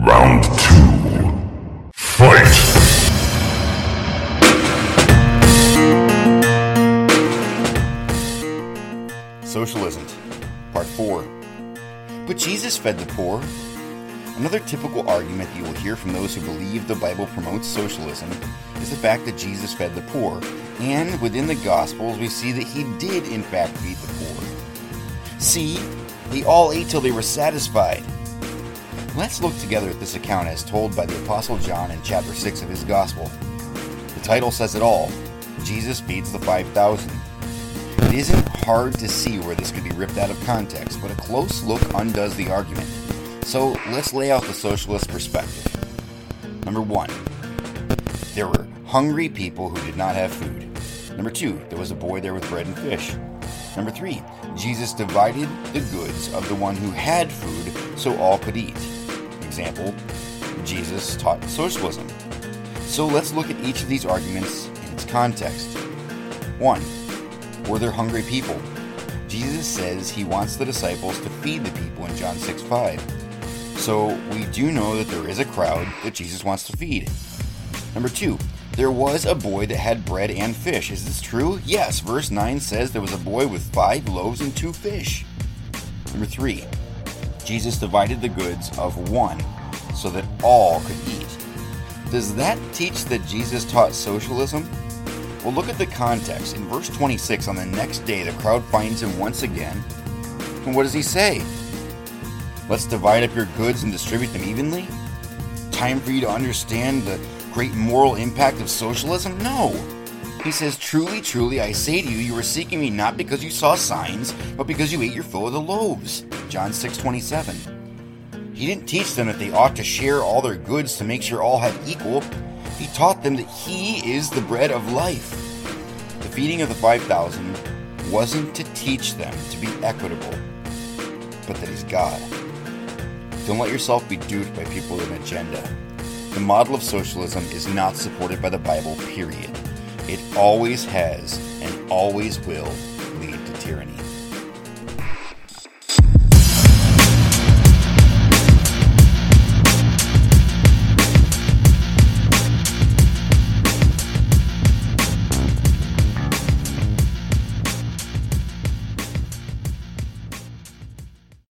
Round two. Fight! Socialism, Part 4. But Jesus fed the poor. Another typical argument you will hear from those who believe the Bible promotes socialism is the fact that Jesus fed the poor. And within the Gospels, we see that he did, in fact, feed the poor. See, they all ate till they were satisfied. Let's look together at this account as told by the Apostle John in chapter 6 of his Gospel. The title says it all Jesus feeds the 5,000. It isn't hard to see where this could be ripped out of context, but a close look undoes the argument. So let's lay out the socialist perspective. Number one, there were hungry people who did not have food. Number two, there was a boy there with bread and fish. Number three, Jesus divided the goods of the one who had food so all could eat. Example, Jesus taught socialism. So let's look at each of these arguments in its context. One, were there hungry people? Jesus says he wants the disciples to feed the people in John 6 5. So we do know that there is a crowd that Jesus wants to feed. Number two, there was a boy that had bread and fish. Is this true? Yes, verse 9 says there was a boy with five loaves and two fish. Number three, Jesus divided the goods of one so that all could eat. Does that teach that Jesus taught socialism? Well, look at the context. In verse 26, on the next day, the crowd finds him once again. And what does he say? Let's divide up your goods and distribute them evenly? Time for you to understand the great moral impact of socialism? No. He says, Truly, truly, I say to you, you are seeking me not because you saw signs, but because you ate your fill of the loaves. John 6 27. He didn't teach them that they ought to share all their goods to make sure all had equal. He taught them that He is the bread of life. The feeding of the 5,000 wasn't to teach them to be equitable, but that He's God. Don't let yourself be duped by people with an agenda. The model of socialism is not supported by the Bible, period. It always has and always will lead to tyranny.